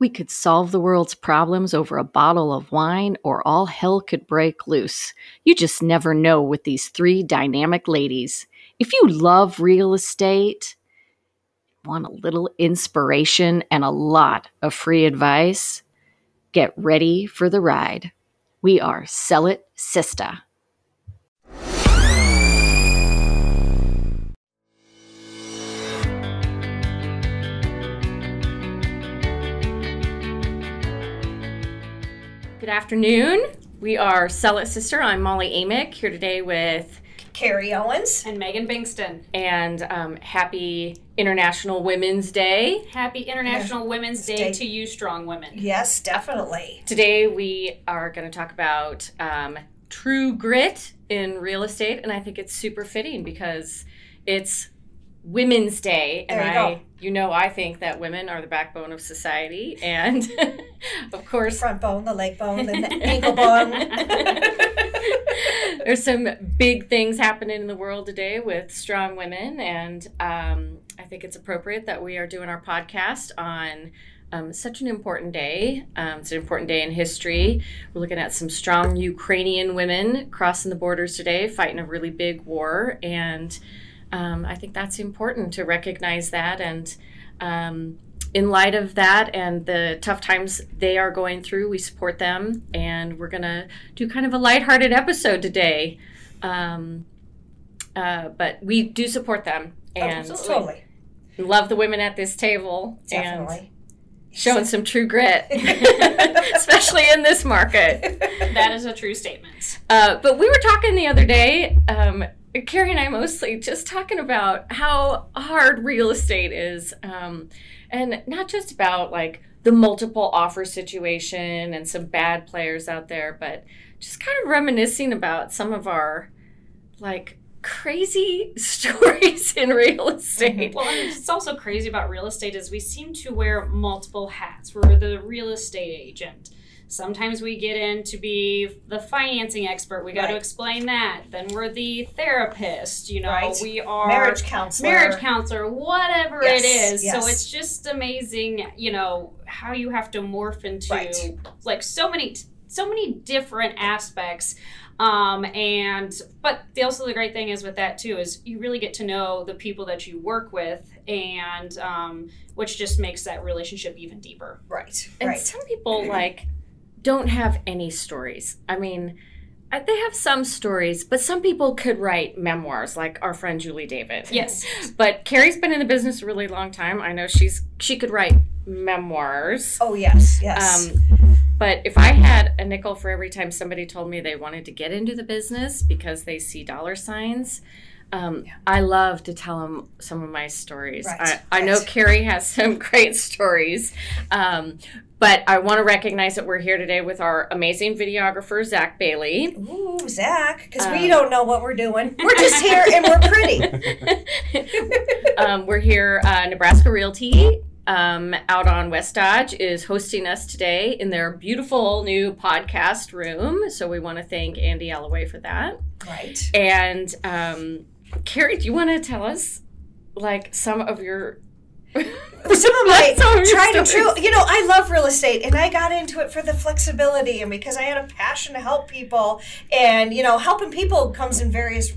We could solve the world's problems over a bottle of wine, or all hell could break loose. You just never know with these three dynamic ladies. If you love real estate, want a little inspiration and a lot of free advice, get ready for the ride. We are Sell It Sista. Good afternoon. We are Sell It Sista. I'm Molly Amick here today with Carrie Owens and Megan Bingston. And um, happy International Women's Day. Happy International yeah. Women's Day, Day, to you, strong women. Yes, definitely. Today we are going to talk about um, true grit in real estate, and I think it's super fitting because it's Women's Day, and I, go. You know, I think that women are the backbone of society, and of course, front bone, the leg bone, and the ankle bone. There's some big things happening in the world today with strong women, and um, I think it's appropriate that we are doing our podcast on um, such an important day. Um, it's an important day in history. We're looking at some strong Ukrainian women crossing the borders today, fighting a really big war, and um, I think that's important to recognize that. And um, in light of that and the tough times they are going through, we support them. And we're going to do kind of a lighthearted episode today. Um, uh, but we do support them. And oh, totally. love the women at this table. Definitely. And showing some true grit, especially in this market. That is a true statement. Uh, but we were talking the other day. Carrie and I mostly just talking about how hard real estate is, um, and not just about like the multiple offer situation and some bad players out there, but just kind of reminiscing about some of our like crazy stories in real estate. Well, it's also crazy about real estate is we seem to wear multiple hats. We're the real estate agent Sometimes we get in to be the financing expert. We got right. to explain that. Then we're the therapist. You know, right. we are marriage counselor, marriage counselor, whatever yes. it is. Yes. So it's just amazing. You know how you have to morph into right. like so many, so many different aspects. Um, and but the also the great thing is with that too is you really get to know the people that you work with and um, which just makes that relationship even deeper right and right. some people like don't have any stories. I mean, they have some stories, but some people could write memoirs, like our friend Julie David. Yes, but Carrie's been in the business a really long time. I know she's she could write memoirs. Oh yes, yes. Um, but if I had a nickel for every time somebody told me they wanted to get into the business because they see dollar signs, um, yeah. I love to tell them some of my stories. Right. I, right. I, know Carrie has some great stories. Um, but I want to recognize that we're here today with our amazing videographer, Zach Bailey. Ooh, Zach, because um, we don't know what we're doing. We're just here and we're pretty. um, we're here, uh, Nebraska Realty um, out on West Dodge is hosting us today in their beautiful new podcast room. So we want to thank Andy Alloway for that. Right. And um, Carrie, do you want to tell us like some of your some of my tried and true. You know, I love real estate, and I got into it for the flexibility and because I had a passion to help people, and you know, helping people comes in various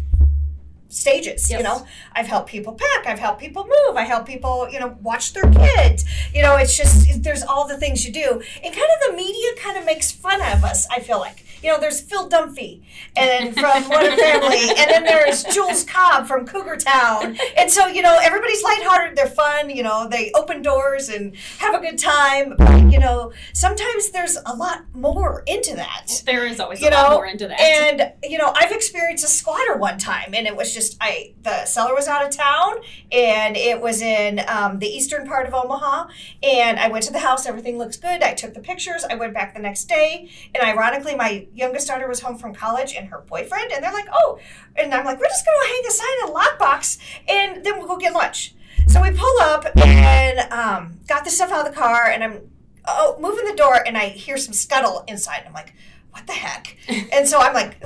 stages yes. you know i've helped people pack i've helped people move i help people you know watch their kids you know it's just there's all the things you do and kind of the media kind of makes fun of us i feel like you know there's phil dunphy and from Modern Family and then there's jules cobb from cougar town. And so you know everybody's lighthearted they're fun you know they open doors and have a good time but you know sometimes there's a lot more into that. There is always you a know, lot more into that. and you know i've experienced a squatter one time and it was just just I the seller was out of town and it was in um, the eastern part of Omaha and I went to the house everything looks good I took the pictures I went back the next day and ironically my youngest daughter was home from college and her boyfriend and they're like oh and I'm like we're just gonna hang a sign in a lockbox and then we'll go get lunch so we pull up and um, got the stuff out of the car and I'm oh moving the door and I hear some scuttle inside I'm like what the heck? and so I'm like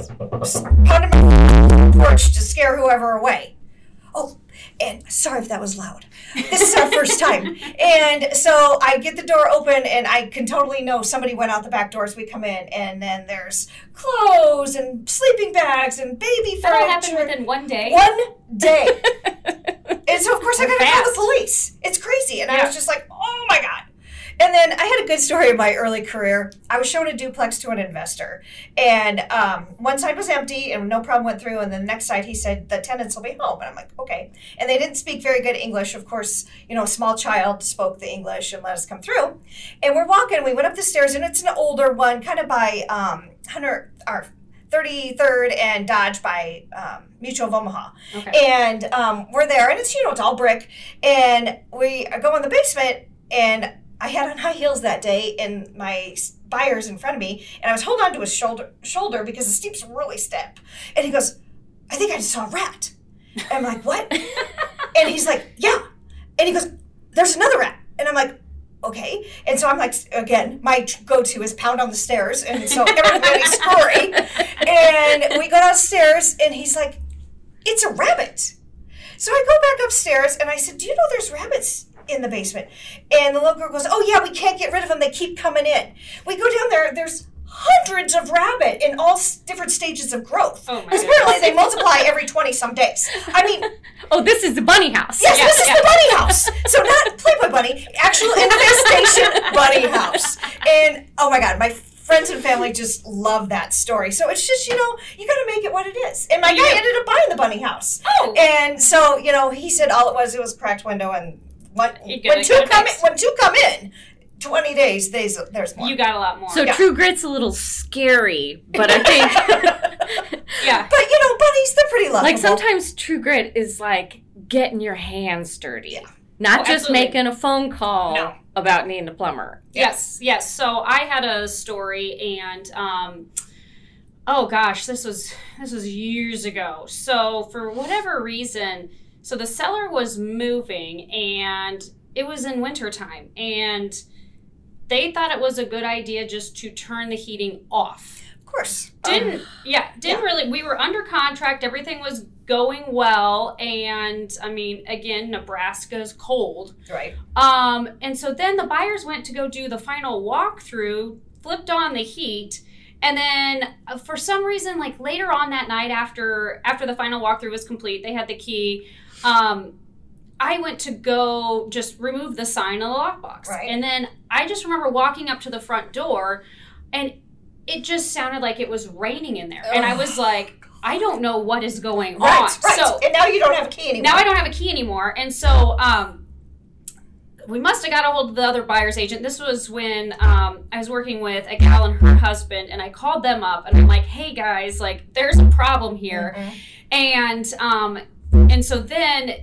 pounding my porch to scare whoever away. Oh, And sorry if that was loud. This is our first time. And so I get the door open and I can totally know somebody went out the back door as we come in. And then there's clothes and sleeping bags and baby that furniture. all happened within one day. One day. and so of course I We're gotta call the police. It's crazy. And I was just like, oh my God. And then I had a good story in my early career. I was showing a duplex to an investor, and um, one side was empty, and no problem went through. And then the next side, he said the tenants will be home, and I'm like, okay. And they didn't speak very good English. Of course, you know, a small child spoke the English and let us come through. And we're walking. We went up the stairs, and it's an older one, kind of by um, Hunter, our 33rd and Dodge by um, Mutual of Omaha. Okay. And um, we're there, and it's you know it's all brick. And we go in the basement, and I had on high heels that day, and my buyer's in front of me, and I was holding on to his shoulder shoulder because the steep's are really steep. And he goes, "I think I just saw a rat." And I'm like, "What?" and he's like, "Yeah." And he goes, "There's another rat," and I'm like. Okay, and so I'm like, again, my go-to is pound on the stairs, and so everybody's scurry. And we go downstairs, and he's like, "It's a rabbit." So I go back upstairs and I said, Do you know there's rabbits in the basement? And the little girl goes, Oh, yeah, we can't get rid of them. They keep coming in. We go down there, there's hundreds of rabbit in all s- different stages of growth. Oh my Because apparently they multiply every 20 some days. I mean, Oh, this is the bunny house. yes, this is the bunny house. So not Playboy Bunny, actual infestation bunny house. And oh my God, my friends and family just love that story. So it's just, you know, you got to make it what it is. And my You guy ended up buying the bunny house. Oh. And so, you know, he said all it was, it was a cracked window, and what, when two come in, when two come in, twenty days, there's there's more. You got a lot more. So Yeah. True Grit's a little scary, but I think yeah. but you know, bunnies, they're pretty lovable. like sometimes True Grit is like getting your hands dirty. Yeah. Not Oh, just absolutely. making a phone call No. about needing a plumber. Yes, yes. So I had a story, and um, oh gosh, this was this was years ago. So for whatever reason, so the seller was moving, and it was in wintertime, and they thought it was a good idea just to turn the heating off. of course, Didn't yeah, didn't really. We were under contract. Everything was going well, and I mean, again, Nebraska's cold. Um, right? Um, and so then the buyers went to go do the final walkthrough, flipped on the heat, and then uh, for some reason, like later on that night after after the final walkthrough was complete, they had the key. Um, I went to go just remove the sign of the lockbox, Right. and then I just remember walking up to the front door, and it just sounded like it was raining in there, and I was like, I don't know what is going Right, on. right. So and now you don't have a key anymore. now I don't have a key anymore, and so um, we must have got a hold of the other buyer's agent. This was when um, I was working with a gal and her husband, and I called them up, and I'm like, "Hey guys, like, there's a problem here," Mhm. and um, and so then.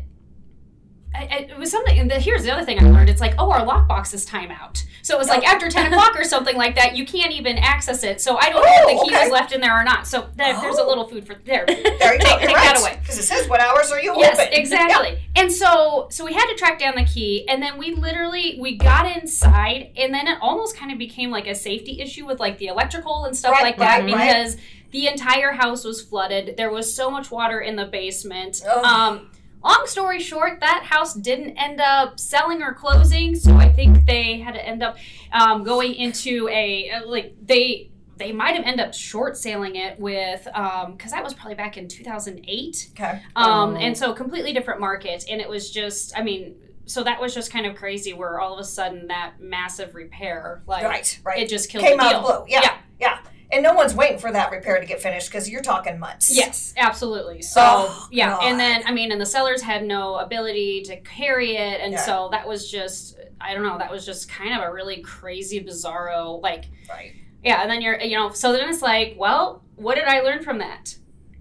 I, it was something, and the, here's the other thing I learned. It's like, oh, our lockbox is timeout. So it was like Oh. after 10 o'clock or something like that, you can't even access it. So I don't know Oh, if the oh, key okay. was left in there or not. So there, there's a Oh. little food for there. There you Take- go. You're take right. that away. Because it says what hours are you Yes, open? exactly. And so so we had to track down the key and then we literally we got inside and then it almost kind of became like a safety issue with like the electrical and stuff Right, like that right. because the entire house was flooded. There was so much water in the basement. Ugh. Um long story short, that house didn't end up selling or closing, so I think they had to end up um, going into a like they they might have ended up short selling it with because that was probably back in 2008 Okay. um, Oh. and so completely different market and it was just i mean so that was just kind of crazy where all of a sudden that massive repair like Right, right. it just killed Came the out deal of blue. Yeah, Yeah. yeah. And no one's waiting for that repair to get finished because you're talking months. Yes, absolutely. So Oh, yeah, God. and then I mean, and the sellers had no ability to carry it, and Yeah. so that was just I don't know, that was just kind of a really crazy, bizarro like Right. yeah. And then you're you know, so then it's like, well, what did I learn from that?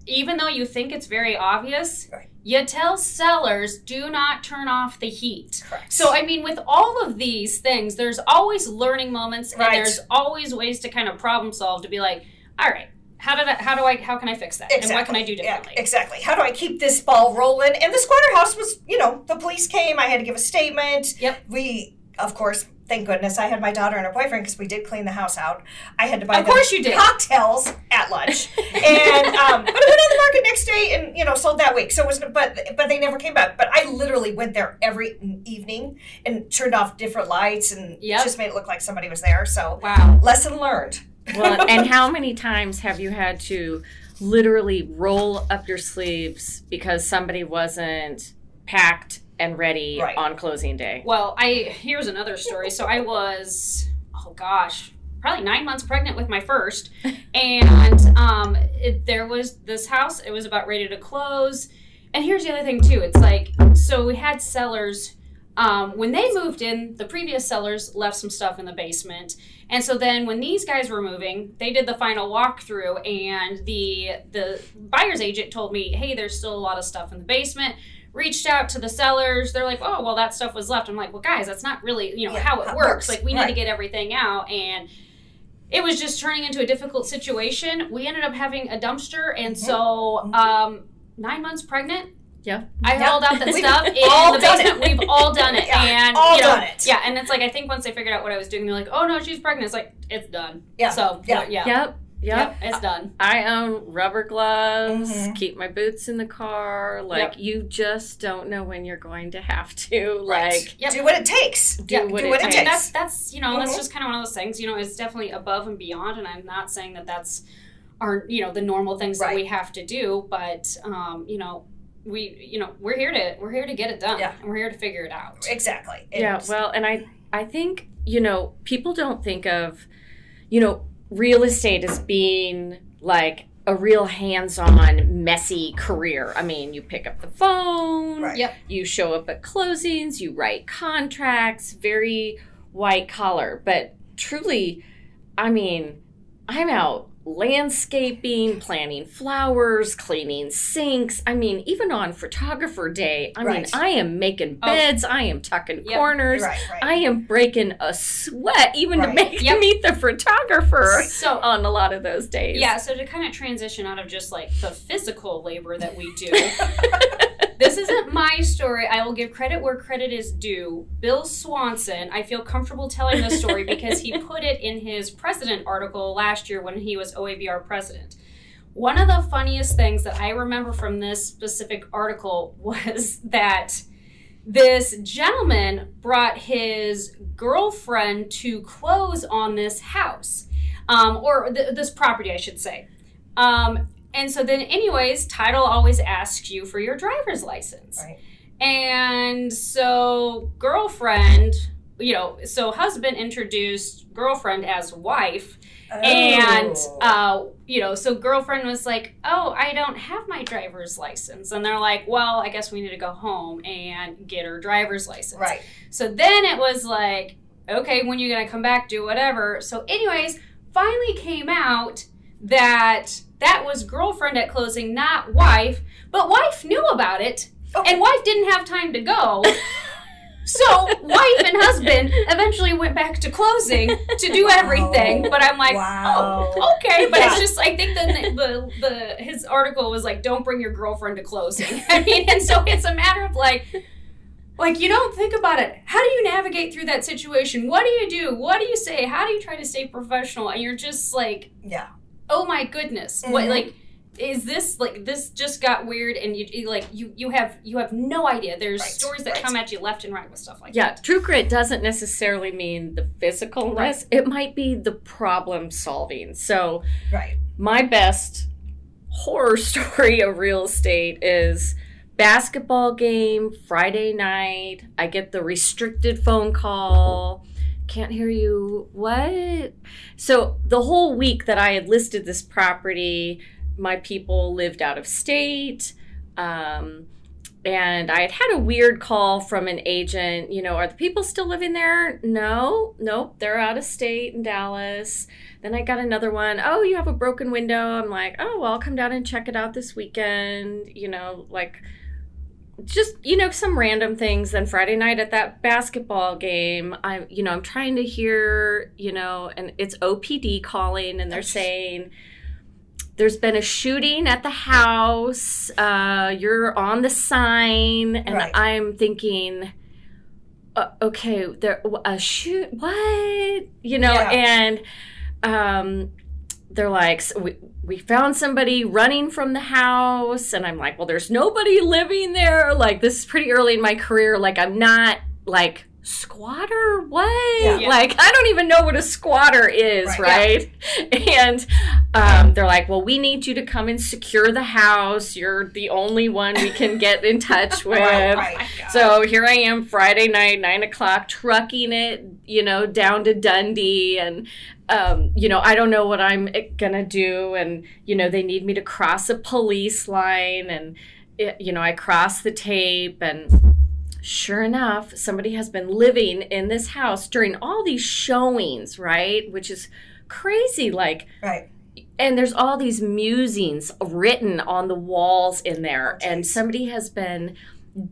Even though you think it's very obvious, Right. you tell sellers do not turn off the heat. Correct. So I mean, with all of these things, there's always learning moments, and there's always ways to kind of problem solve to be like, all right, how did I, how do I how can I fix that, and what can I do Yeah, differently? exactly. How do I keep this ball rolling? And the squatter house was, you know, the police came. I had to give a statement. Yep. We, of course, thank goodness I had my daughter and her boyfriend because we did clean the house out. I had to buy of course you did. cocktails at lunch, and um, but I went on the market next day and you know sold that week. So it was but but they never came back. But I literally went there every evening and turned off different lights and yep. just made it look like somebody was there. So wow, lesson learned. well, and how many times have you had to literally roll up your sleeves because somebody wasn't packed and ready right. on closing day. Well, I here's another story. So I was oh gosh, probably nine months pregnant with my first, and um, it, there was this house. It was about ready to close, and here's the other thing too. It's like so we had sellers. Um, when they moved in, the previous sellers left some stuff in the basement, and so then when these guys were moving, they did the final walkthrough, and the the buyer's agent told me, "Hey, there's still a lot of stuff in the basement reached out to the sellers. They're like, oh, well, that stuff was left. I'm like, well, guys, that's not really, you know, yeah, how it works. works. Like, we need to get everything out. And it was just turning into a difficult situation. We ended up having a dumpster. And mm-hmm. so, mm-hmm. um, nine months pregnant. Yeah. I yep. hauled out the stuff in the basement. We've all done it. yeah, and all you know, done it. Yeah, and it's like I think once they figured out what I was doing, they're like, "Oh no, she's pregnant." It's like it's done. Yeah. So yeah, yeah. Yep. Yep. yep. it's done. I own rubber gloves, mm-hmm. keep my boots in the car. Like yep. you just don't know when you're going to have to right. like yep. do what it takes. Do yep. what, do it, what it, takes. takes. That's that's you know, mm-hmm. that's just kind of one of those things, you know, it's definitely above and beyond and I'm not saying that that's our you know, the normal things right. that we have to do, but um, you know, we you know, we're here to we're here to get it done. Yeah. And we're here to figure it out. Exactly. It yeah, is. well, and I I think, you know, people don't think of you know, real estate as being like a real hands-on messy career. I mean, you pick up the phone, right. yep. you show up at closings, you write contracts, very white collar, but truly I mean, I'm out landscaping, planting flowers, cleaning sinks. I mean, even on photographer day, I right. mean, I am making oh. beds, oh. I am tucking yep. corners, right, right. I am breaking a sweat even to make yep. meet the photographer so, on a lot of those days. Yeah, so to kind of transition out of just like the physical labor that we do. this isn't my story. I will give credit where credit is due. Bill Swanson, I feel comfortable telling this story because he put it in his president article last year when he was OABR president. One of the funniest things that I remember from this specific article was that this gentleman brought his girlfriend to close on this house, um, or th- this property, I should say. Um, and so then, anyways, title always asks you for your driver's license. Right. And so, girlfriend, you know, so husband introduced girlfriend as wife. Oh. And, uh, you know, so girlfriend was like, oh, I don't have my driver's license. And they're like, well, I guess we need to go home and get her driver's license. Right. So then it was like, okay, when you going to come back, do whatever. So, anyways, finally came out that that was girlfriend at closing, not wife. But wife knew about it, oh. and wife didn't have time to go. so wife and husband eventually went back to closing to do everything. Oh, but I'm like, oh, wow. oh, okay. But yeah. it's just I think the, the the his article was like, don't bring your girlfriend to closing. I mean, and so it's a matter of like like you don't think about it how do you navigate through that situation what do you do what do you say how do you try to stay professional and you're just like yeah oh my goodness, mm-hmm. what like is this like this just got weird and you, you, like you you have you have no idea. There's right, stories that right. come at you left and right with stuff like yeah, that. yeah true grit doesn't necessarily mean the physicalness right. it might be the problem solving. So right. my best horror story of real estate is basketball game friday night. I get the restricted phone call can't hear you. What? So the whole week that I had listed this property, my people lived out of state. Um, and I had had a weird call from an agent. You know, are the people still living there? No, nope, they're out of state in Dallas. Then I got another one. Oh, you have a broken window. I'm like, oh, well, I'll come down and check it out this weekend. You know, like just you know some random things then friday night at that basketball game i'm you know i'm trying to hear you know and it's opd calling and they're saying there's been a shooting at the house uh, you're on the sign and right. i'm thinking uh, okay, there a shoot what you know, yeah. and um, they're like, so we we found somebody running from the house, and I'm like, well, there's nobody living there. Like this is pretty early in my career. Like I'm not like squatter what yeah. like i don't even know what a squatter is right, right? Yeah. and um, they're like well we need you to come and secure the house you're the only one we can get in touch with right, right. so here i am friday night nine o'clock trucking it you know down to dundee and um, you know i don't know what i'm gonna do and you know they need me to cross a police line and it, you know i cross the tape and sure enough, somebody has been living in this house during all these showings, right? Which is crazy. Like, right. And there's all these musings written on the walls in there, and somebody has been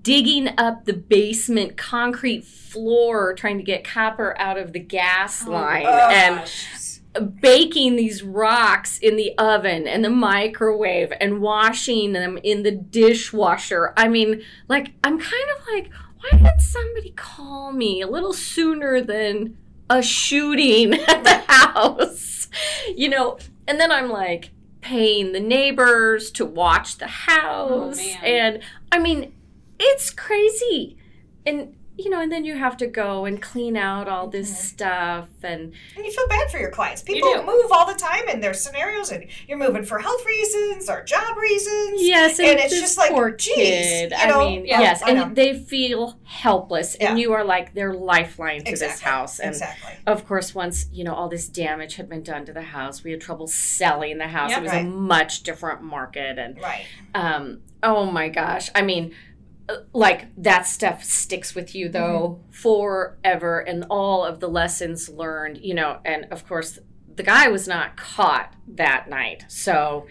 digging up the basement concrete floor trying to get copper out of the gas oh, line oh, and baking these rocks in the oven and the microwave and washing them in the dishwasher. I mean, like I'm kind of like why did somebody call me a little sooner than a shooting at the house? You know, and then I'm like paying the neighbors to watch the house. Oh, and I mean, it's crazy. And you know, and then you have to go and clean out all this mm-hmm. stuff, and and you feel bad for your clients. People move all the time in their scenarios, and you're moving for health reasons or job reasons. Yes, and, and it's just like, poor geez, kid. I know? mean, yeah, yes, I and they feel helpless, yeah. and you are like their lifeline to exactly. this house. And exactly. of course, once you know all this damage had been done to the house, we had trouble selling the house. Yep, it was right. a much different market, and right. Um, oh my gosh, I mean like that stuff sticks with you though mm-hmm. forever and all of the lessons learned you know and of course the guy was not caught that night so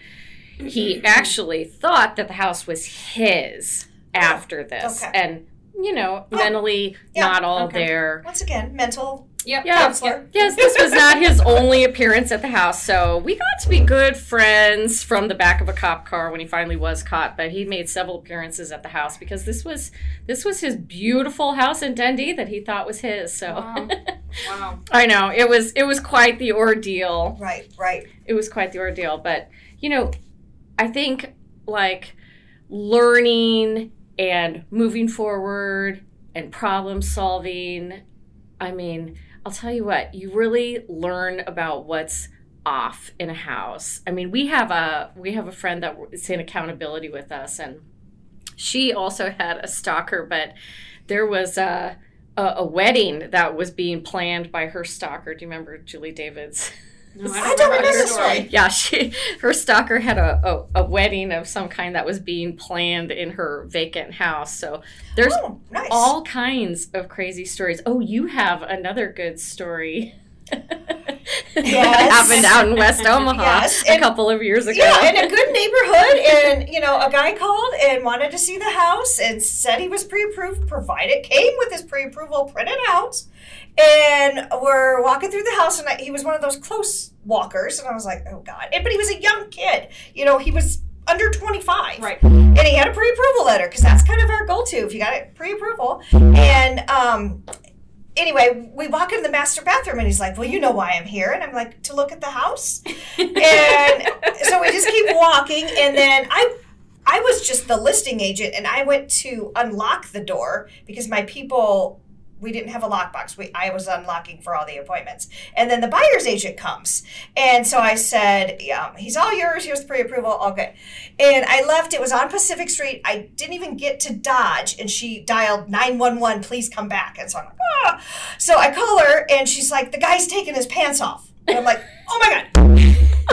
he mm-hmm. actually thought that the house was his after this okay. and you know oh. mentally yeah. not all okay. there once again mental Yep. Yeah. Yes, this was not his only appearance at the house. So we got to be good friends from the back of a cop car when he finally was caught. But he made several appearances at the house because this was this was his beautiful house in Dundee that he thought was his. So wow. wow. I know. It was it was quite the ordeal. Right, right. It was quite the ordeal. But you know, I think like learning and moving forward and problem solving. I mean, I'll tell you what, you really learn about what's off in a house. I mean, we have a we have a friend that is in accountability with us, and she also had a stalker, but there was a a, a wedding that was being planned by her stalker. Do you remember Julie Davids? No, I don't, I don't remember the story. Yeah, she her stalker had a, a, a, wedding of some kind that was being planned in her vacant house. So there's oh, nice. all kinds of crazy stories. Oh, you have another good story. yes. happened out in West Omaha yes. a and, couple of years ago. Yeah, in a good neighborhood. And, you know, a guy called and wanted to see the house and said he was pre approved, provided, came with his pre approval printed out. And we're walking through the house, and I, he was one of those close walkers. And I was like, oh, God. And, but he was a young kid. You know, he was under 25. Right. And he had a pre approval letter because that's kind of our goal too if you got it pre approval. And, um, anyway, we walk into the master bathroom and he's like, Well, you know why I'm here. And I'm like, To look at the house. and so we just keep walking. And then I I was just the listing agent and I went to unlock the door because my people we didn't have a lockbox. We I was unlocking for all the appointments, and then the buyer's agent comes, and so I said, "Yeah, he's all yours. Here's the pre-approval. All good." And I left. It was on Pacific Street. I didn't even get to Dodge, and she dialed nine one one. Please come back. And so I'm like, ah. So I call her, and she's like, "The guy's taking his pants off," and I'm like, "Oh my god."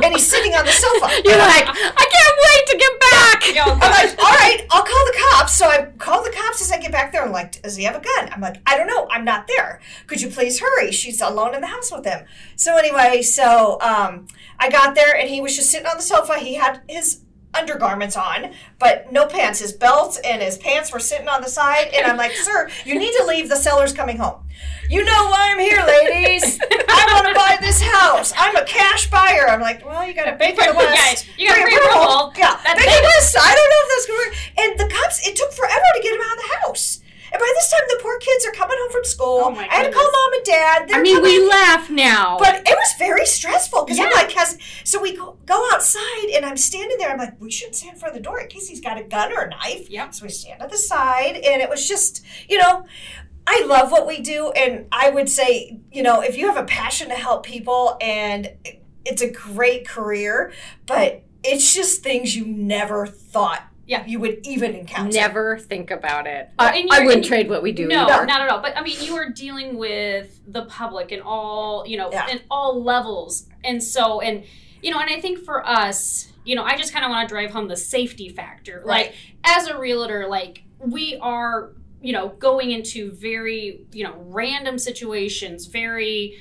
and he's sitting on the sofa. You're like, I can't wait to get back. I'm like, all right, I'll call the cops. So I call the cops as I get back there. I'm like, does he have a gun? I'm like, I don't know. I'm not there. Could you please hurry? She's alone in the house with him. So anyway, so um, I got there and he was just sitting on the sofa. He had his undergarments on, but no pants. His belt and his pants were sitting on the side. And I'm like, sir, you need to leave. The seller's coming home. You know why I'm here, ladies. I want to buy this house. I'm a cash buyer. I'm like, well, you got to pay for the West. You got to pay for Yeah, Bacon West. I don't know if that's going to work. And the cops, it took forever to get him out of the house. And by this time, the poor kids are coming home from school. Oh I had to call mom and dad. They're I mean, coming. we laugh now, but it was very stressful because yeah. I'm like, has so we go, go outside, and I'm standing there. I'm like, we shouldn't stand in front of the door in case he's got a gun or a knife. Yeah. So we stand at the side, and it was just, you know, I love what we do, and I would say, you know, if you have a passion to help people, and it's a great career, but it's just things you never thought yeah. you would even encounter. Never think about it. Uh, I, I wouldn't trade what we do. No, either. not at all. But I mean, you are dealing with the public in all, you know, yeah. in all levels, and so and you know, and I think for us, you know, I just kind of want to drive home the safety factor. Right. Like as a realtor, like we are you know, going into very, you know, random situations, very,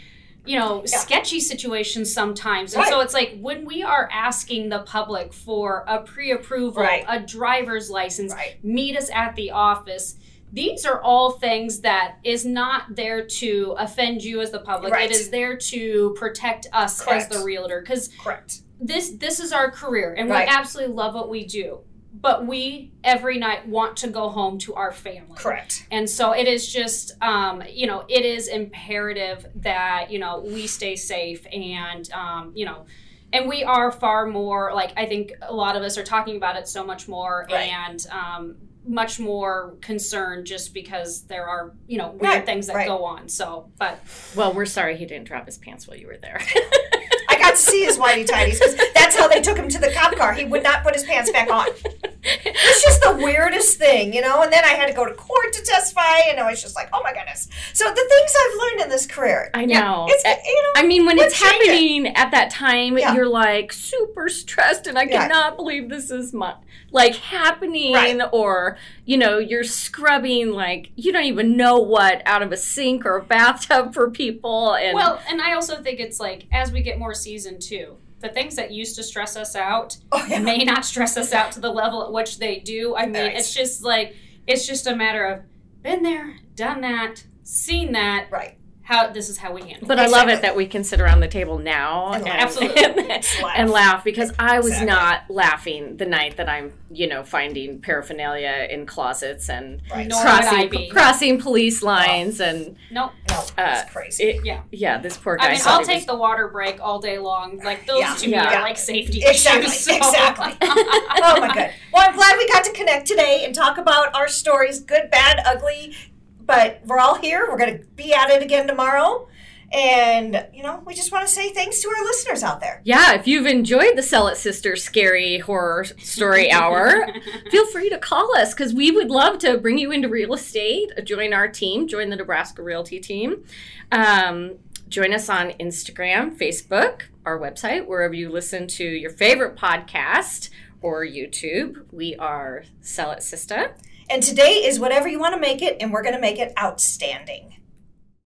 you know, yeah. sketchy situations sometimes. And right. so it's like when we are asking the public for a pre approval, right. a driver's license, right. meet us at the office. These are all things that is not there to offend you as the public. It is there to protect us Correct. as the realtor. Because Correct. This this is our career and we absolutely love what we do but we every night want to go home to our family. Correct. And so it is just, um, you know, it is imperative that you know we stay safe and um, you know. And we are far more like I think a lot of us are talking about it so much more right. and um, much more concerned just because there are you know weird right. things that right. go on. So, but well, we're sorry he didn't drop his pants while you were there. See his whitey tidies because that's how they took him to the cop car. He would not put his pants back on. It's just the weirdest thing, you know. And then I had to go to court to testify, and I was just like, oh my goodness. So the things I've learned in this career, I know. It's, eh, you know I mean, when it's happening it. at that time, yeah. you're like super stressed, and I yeah. cannot believe this is my like happening, right. or you know, you're scrubbing like you don't even know what out of a sink or a bathtub for people. And well, and I also think it's like as we get more seasoned too the things that used to stress us out oh, yeah. may not stress us out to the level at which they do. I mean, right. it's just like it's just a matter of been there, done that, seen that. Right how this is how we handle. But it. I love it that we can sit around the table now and, and absolutely and, and, laugh because I was exactly. not laughing the night that I'm you know finding paraphernalia in closets and right. crossing crossing police lines oh. and nope, no, uh, crazy. It, yeah, yeah, this poor guy. I mean, I'll take was... the water break all day long. Like those yeah. to yeah. me are like safety exactly, issues. So. Exactly. oh my god. Well, I'm glad we got to connect today and talk about our stories, good, bad, ugly but we're all here. We're going to be at it again tomorrow. And, you know, we just want to say thanks to our listeners out there. Yeah, if you've enjoyed the Sell It Sista scary horror story hour, feel free to call us because we would love to bring you into real estate, join our team, join the Nebraska Realty team. Um, join us on Instagram, Facebook, our website, wherever you listen to your favorite podcast or YouTube. We are Sell It Sista. And today is whatever you want to make it, and we're going to make it outstanding.